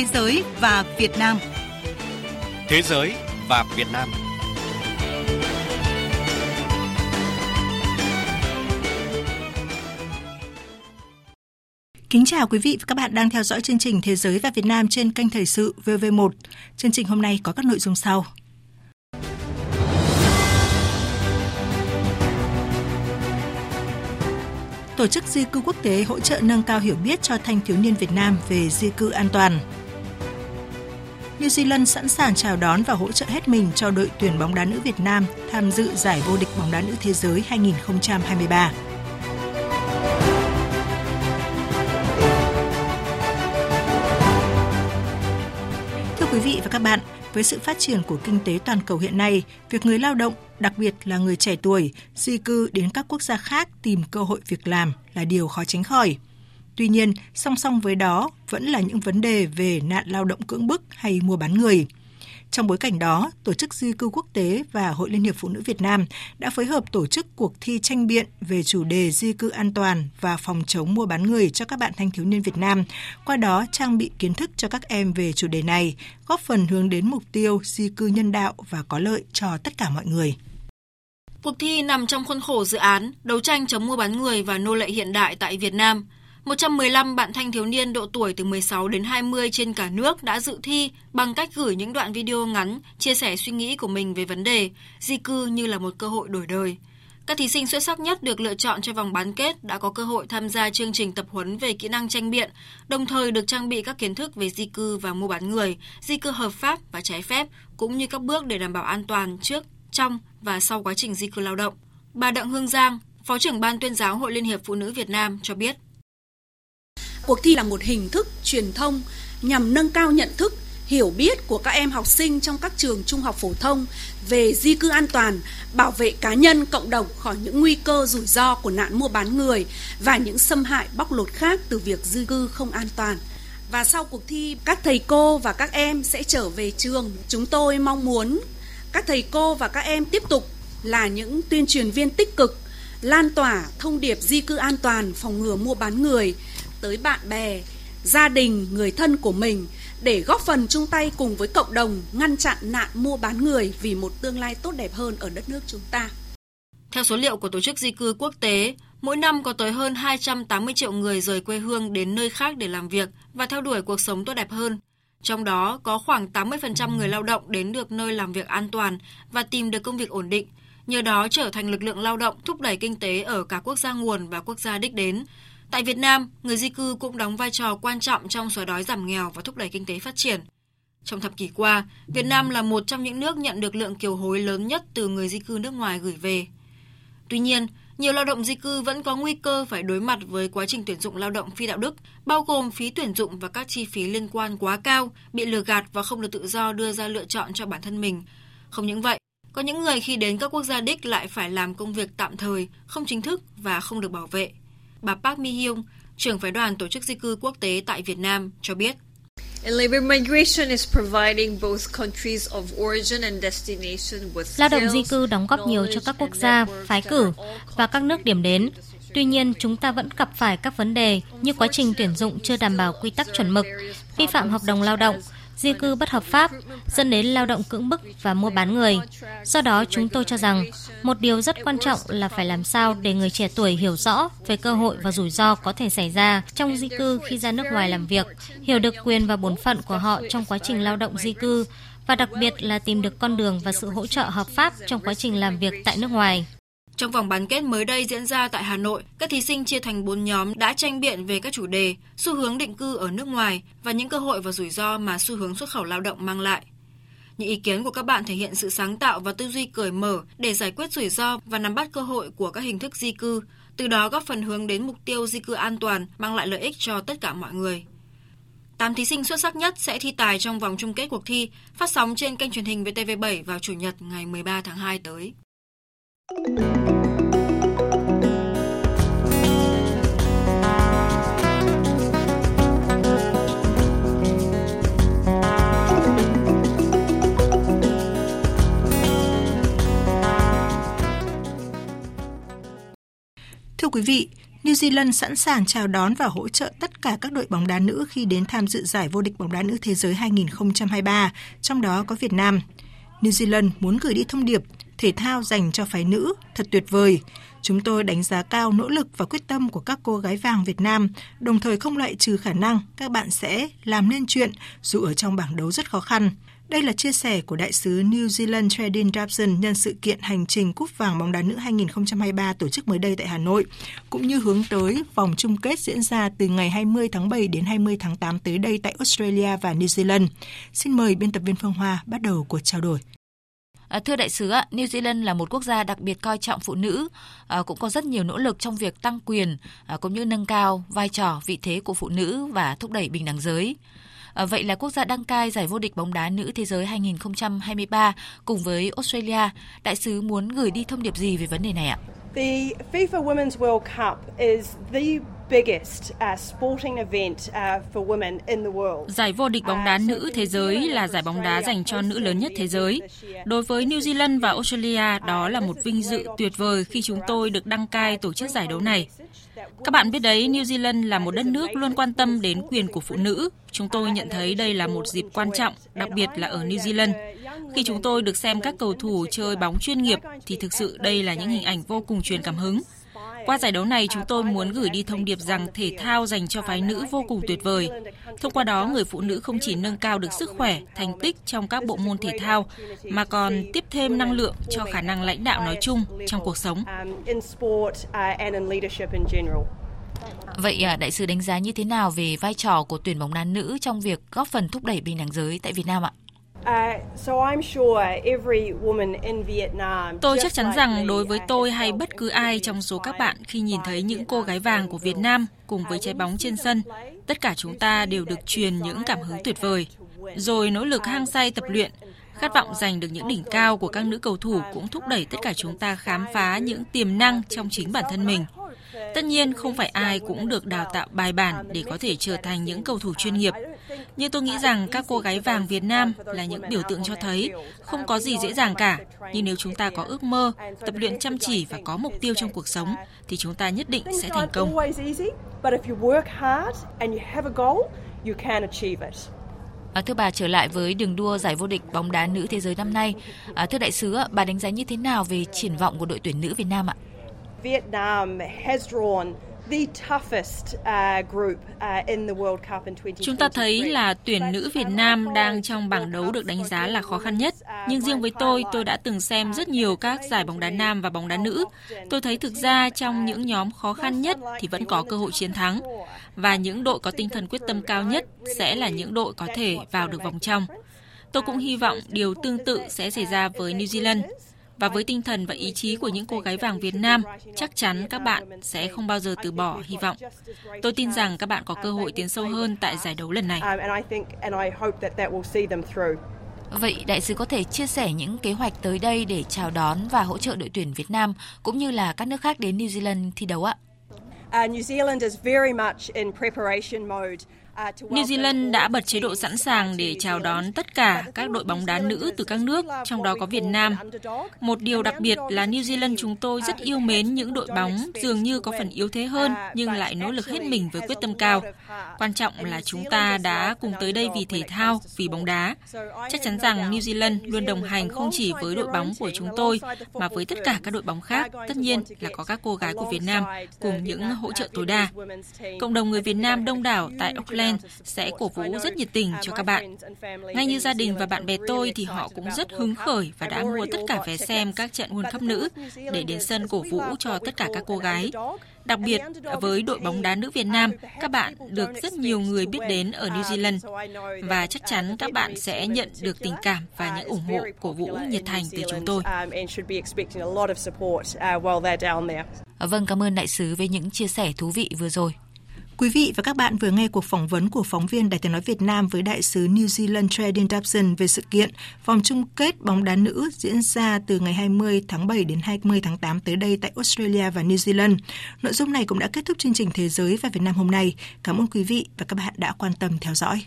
Thế giới và Việt Nam. Thế giới và Việt Nam. Kính chào quý vị và các bạn đang theo dõi chương trình Thế giới và Việt Nam trên kênh Thời sự VV1. Chương trình hôm nay có các nội dung sau. Tổ chức di cư quốc tế hỗ trợ nâng cao hiểu biết cho thanh thiếu niên Việt Nam về di cư an toàn. New Zealand sẵn sàng chào đón và hỗ trợ hết mình cho đội tuyển bóng đá nữ Việt Nam tham dự giải vô địch bóng đá nữ thế giới 2023. Thưa quý vị và các bạn, với sự phát triển của kinh tế toàn cầu hiện nay, việc người lao động, đặc biệt là người trẻ tuổi, di cư đến các quốc gia khác tìm cơ hội việc làm là điều khó tránh khỏi. Tuy nhiên, song song với đó vẫn là những vấn đề về nạn lao động cưỡng bức hay mua bán người. Trong bối cảnh đó, Tổ chức Di cư Quốc tế và Hội Liên hiệp Phụ nữ Việt Nam đã phối hợp tổ chức cuộc thi tranh biện về chủ đề di cư an toàn và phòng chống mua bán người cho các bạn thanh thiếu niên Việt Nam, qua đó trang bị kiến thức cho các em về chủ đề này, góp phần hướng đến mục tiêu di cư nhân đạo và có lợi cho tất cả mọi người. Cuộc thi nằm trong khuôn khổ dự án đấu tranh chống mua bán người và nô lệ hiện đại tại Việt Nam – 115 bạn thanh thiếu niên độ tuổi từ 16 đến 20 trên cả nước đã dự thi bằng cách gửi những đoạn video ngắn chia sẻ suy nghĩ của mình về vấn đề di cư như là một cơ hội đổi đời. Các thí sinh xuất sắc nhất được lựa chọn cho vòng bán kết đã có cơ hội tham gia chương trình tập huấn về kỹ năng tranh biện, đồng thời được trang bị các kiến thức về di cư và mua bán người, di cư hợp pháp và trái phép, cũng như các bước để đảm bảo an toàn trước, trong và sau quá trình di cư lao động. Bà Đặng Hương Giang, Phó trưởng Ban tuyên giáo Hội Liên hiệp Phụ nữ Việt Nam cho biết. Cuộc thi là một hình thức truyền thông nhằm nâng cao nhận thức, hiểu biết của các em học sinh trong các trường trung học phổ thông về di cư an toàn, bảo vệ cá nhân, cộng đồng khỏi những nguy cơ rủi ro của nạn mua bán người và những xâm hại bóc lột khác từ việc di cư không an toàn. Và sau cuộc thi, các thầy cô và các em sẽ trở về trường. Chúng tôi mong muốn các thầy cô và các em tiếp tục là những tuyên truyền viên tích cực, lan tỏa thông điệp di cư an toàn, phòng ngừa mua bán người, tới bạn bè, gia đình, người thân của mình để góp phần chung tay cùng với cộng đồng ngăn chặn nạn mua bán người vì một tương lai tốt đẹp hơn ở đất nước chúng ta. Theo số liệu của Tổ chức Di cư Quốc tế, mỗi năm có tới hơn 280 triệu người rời quê hương đến nơi khác để làm việc và theo đuổi cuộc sống tốt đẹp hơn. Trong đó có khoảng 80% người lao động đến được nơi làm việc an toàn và tìm được công việc ổn định, nhờ đó trở thành lực lượng lao động thúc đẩy kinh tế ở cả quốc gia nguồn và quốc gia đích đến, Tại Việt Nam, người di cư cũng đóng vai trò quan trọng trong xóa đói giảm nghèo và thúc đẩy kinh tế phát triển. Trong thập kỷ qua, Việt Nam là một trong những nước nhận được lượng kiều hối lớn nhất từ người di cư nước ngoài gửi về. Tuy nhiên, nhiều lao động di cư vẫn có nguy cơ phải đối mặt với quá trình tuyển dụng lao động phi đạo đức, bao gồm phí tuyển dụng và các chi phí liên quan quá cao, bị lừa gạt và không được tự do đưa ra lựa chọn cho bản thân mình. Không những vậy, có những người khi đến các quốc gia đích lại phải làm công việc tạm thời, không chính thức và không được bảo vệ bà Park Mi Hyung, trưởng phái đoàn tổ chức di cư quốc tế tại Việt Nam cho biết. Lao động di cư đóng góp nhiều cho các quốc gia, phái cử và các nước điểm đến. Tuy nhiên, chúng ta vẫn gặp phải các vấn đề như quá trình tuyển dụng chưa đảm bảo quy tắc chuẩn mực, vi phạm hợp đồng lao động, di cư bất hợp pháp, dẫn đến lao động cưỡng bức và mua bán người. Do đó, chúng tôi cho rằng một điều rất quan trọng là phải làm sao để người trẻ tuổi hiểu rõ về cơ hội và rủi ro có thể xảy ra trong di cư khi ra nước ngoài làm việc, hiểu được quyền và bổn phận của họ trong quá trình lao động di cư và đặc biệt là tìm được con đường và sự hỗ trợ hợp pháp trong quá trình làm việc tại nước ngoài. Trong vòng bán kết mới đây diễn ra tại Hà Nội, các thí sinh chia thành 4 nhóm đã tranh biện về các chủ đề, xu hướng định cư ở nước ngoài và những cơ hội và rủi ro mà xu hướng xuất khẩu lao động mang lại. Những ý kiến của các bạn thể hiện sự sáng tạo và tư duy cởi mở để giải quyết rủi ro và nắm bắt cơ hội của các hình thức di cư, từ đó góp phần hướng đến mục tiêu di cư an toàn mang lại lợi ích cho tất cả mọi người. 8 thí sinh xuất sắc nhất sẽ thi tài trong vòng chung kết cuộc thi, phát sóng trên kênh truyền hình VTV7 vào Chủ nhật ngày 13 tháng 2 tới. Quý vị, New Zealand sẵn sàng chào đón và hỗ trợ tất cả các đội bóng đá nữ khi đến tham dự giải vô địch bóng đá nữ thế giới 2023, trong đó có Việt Nam. New Zealand muốn gửi đi thông điệp thể thao dành cho phái nữ thật tuyệt vời. Chúng tôi đánh giá cao nỗ lực và quyết tâm của các cô gái vàng Việt Nam, đồng thời không loại trừ khả năng các bạn sẽ làm nên chuyện dù ở trong bảng đấu rất khó khăn. Đây là chia sẻ của đại sứ New Zealand Trading Dobson nhân sự kiện hành trình cúp vàng bóng đá nữ 2023 tổ chức mới đây tại Hà Nội, cũng như hướng tới vòng chung kết diễn ra từ ngày 20 tháng 7 đến 20 tháng 8 tới đây tại Australia và New Zealand. Xin mời biên tập viên Phương Hoa bắt đầu cuộc trao đổi. À, thưa đại sứ, New Zealand là một quốc gia đặc biệt coi trọng phụ nữ, à, cũng có rất nhiều nỗ lực trong việc tăng quyền à, cũng như nâng cao vai trò, vị thế của phụ nữ và thúc đẩy bình đẳng giới. À, vậy là quốc gia đăng cai giải vô địch bóng đá nữ thế giới 2023 cùng với Australia, đại sứ muốn gửi đi thông điệp gì về vấn đề này ạ? The FIFA Women's World Cup is the Giải vô địch bóng đá uh, nữ thế giới là giải bóng đá dành cho nữ lớn nhất thế giới. Đối với New Zealand và Australia, đó là một vinh dự tuyệt vời khi chúng tôi được đăng cai tổ chức giải đấu này. Các bạn biết đấy, New Zealand là một đất nước luôn quan tâm đến quyền của phụ nữ. Chúng tôi nhận thấy đây là một dịp quan trọng, đặc biệt là ở New Zealand. Khi chúng tôi được xem các cầu thủ chơi bóng chuyên nghiệp thì thực sự đây là những hình ảnh vô cùng truyền cảm hứng. Qua giải đấu này, chúng tôi muốn gửi đi thông điệp rằng thể thao dành cho phái nữ vô cùng tuyệt vời. Thông qua đó, người phụ nữ không chỉ nâng cao được sức khỏe, thành tích trong các bộ môn thể thao, mà còn tiếp thêm năng lượng cho khả năng lãnh đạo nói chung trong cuộc sống. Vậy à, đại sứ đánh giá như thế nào về vai trò của tuyển bóng đá nữ trong việc góp phần thúc đẩy bình đẳng giới tại Việt Nam ạ? Tôi chắc chắn rằng đối với tôi hay bất cứ ai trong số các bạn khi nhìn thấy những cô gái vàng của Việt Nam cùng với trái bóng trên sân, tất cả chúng ta đều được truyền những cảm hứng tuyệt vời. Rồi nỗ lực hăng say tập luyện, khát vọng giành được những đỉnh cao của các nữ cầu thủ cũng thúc đẩy tất cả chúng ta khám phá những tiềm năng trong chính bản thân mình. Tất nhiên không phải ai cũng được đào tạo bài bản để có thể trở thành những cầu thủ chuyên nghiệp. Nhưng tôi nghĩ rằng các cô gái vàng Việt Nam là những biểu tượng cho thấy không có gì dễ dàng cả. Nhưng nếu chúng ta có ước mơ, tập luyện chăm chỉ và có mục tiêu trong cuộc sống thì chúng ta nhất định sẽ thành công. À, thưa bà trở lại với đường đua giải vô địch bóng đá nữ thế giới năm nay. À, thưa đại sứ, bà đánh giá như thế nào về triển vọng của đội tuyển nữ Việt Nam ạ? Vietnam has drawn Chúng ta thấy là tuyển nữ Việt Nam đang trong bảng đấu được đánh giá là khó khăn nhất. Nhưng riêng với tôi, tôi đã từng xem rất nhiều các giải bóng đá nam và bóng đá nữ. Tôi thấy thực ra trong những nhóm khó khăn nhất thì vẫn có cơ hội chiến thắng. Và những đội có tinh thần quyết tâm cao nhất sẽ là những đội có thể vào được vòng trong. Tôi cũng hy vọng điều tương tự sẽ xảy ra với New Zealand. Và với tinh thần và ý chí của những cô gái vàng Việt Nam, chắc chắn các bạn sẽ không bao giờ từ bỏ hy vọng. Tôi tin rằng các bạn có cơ hội tiến sâu hơn tại giải đấu lần này. Vậy đại sứ có thể chia sẻ những kế hoạch tới đây để chào đón và hỗ trợ đội tuyển Việt Nam cũng như là các nước khác đến New Zealand thi đấu ạ? Uh, New Zealand is very much in preparation mode New Zealand đã bật chế độ sẵn sàng để chào đón tất cả các đội bóng đá nữ từ các nước, trong đó có Việt Nam. Một điều đặc biệt là New Zealand chúng tôi rất yêu mến những đội bóng dường như có phần yếu thế hơn nhưng lại nỗ lực hết mình với quyết tâm cao. Quan trọng là chúng ta đã cùng tới đây vì thể thao, vì bóng đá. Chắc chắn rằng New Zealand luôn đồng hành không chỉ với đội bóng của chúng tôi mà với tất cả các đội bóng khác, tất nhiên là có các cô gái của Việt Nam cùng những hỗ trợ tối đa. Cộng đồng người Việt Nam đông đảo tại Auckland Noel sẽ cổ vũ rất nhiệt tình cho các bạn. Ngay như gia đình và bạn bè tôi thì họ cũng rất hứng khởi và đã mua tất cả vé xem các trận World Cup nữ để đến sân cổ vũ cho tất cả các cô gái. Đặc biệt với đội bóng đá nữ Việt Nam, các bạn được rất nhiều người biết đến ở New Zealand và chắc chắn các bạn sẽ nhận được tình cảm và những ủng hộ cổ vũ nhiệt thành từ chúng tôi. Vâng, cảm ơn đại sứ với những chia sẻ thú vị vừa rồi. Quý vị và các bạn vừa nghe cuộc phỏng vấn của phóng viên Đài tiếng nói Việt Nam với đại sứ New Zealand Trading Dobson về sự kiện vòng chung kết bóng đá nữ diễn ra từ ngày 20 tháng 7 đến 20 tháng 8 tới đây tại Australia và New Zealand. Nội dung này cũng đã kết thúc chương trình Thế giới và Việt Nam hôm nay. Cảm ơn quý vị và các bạn đã quan tâm theo dõi.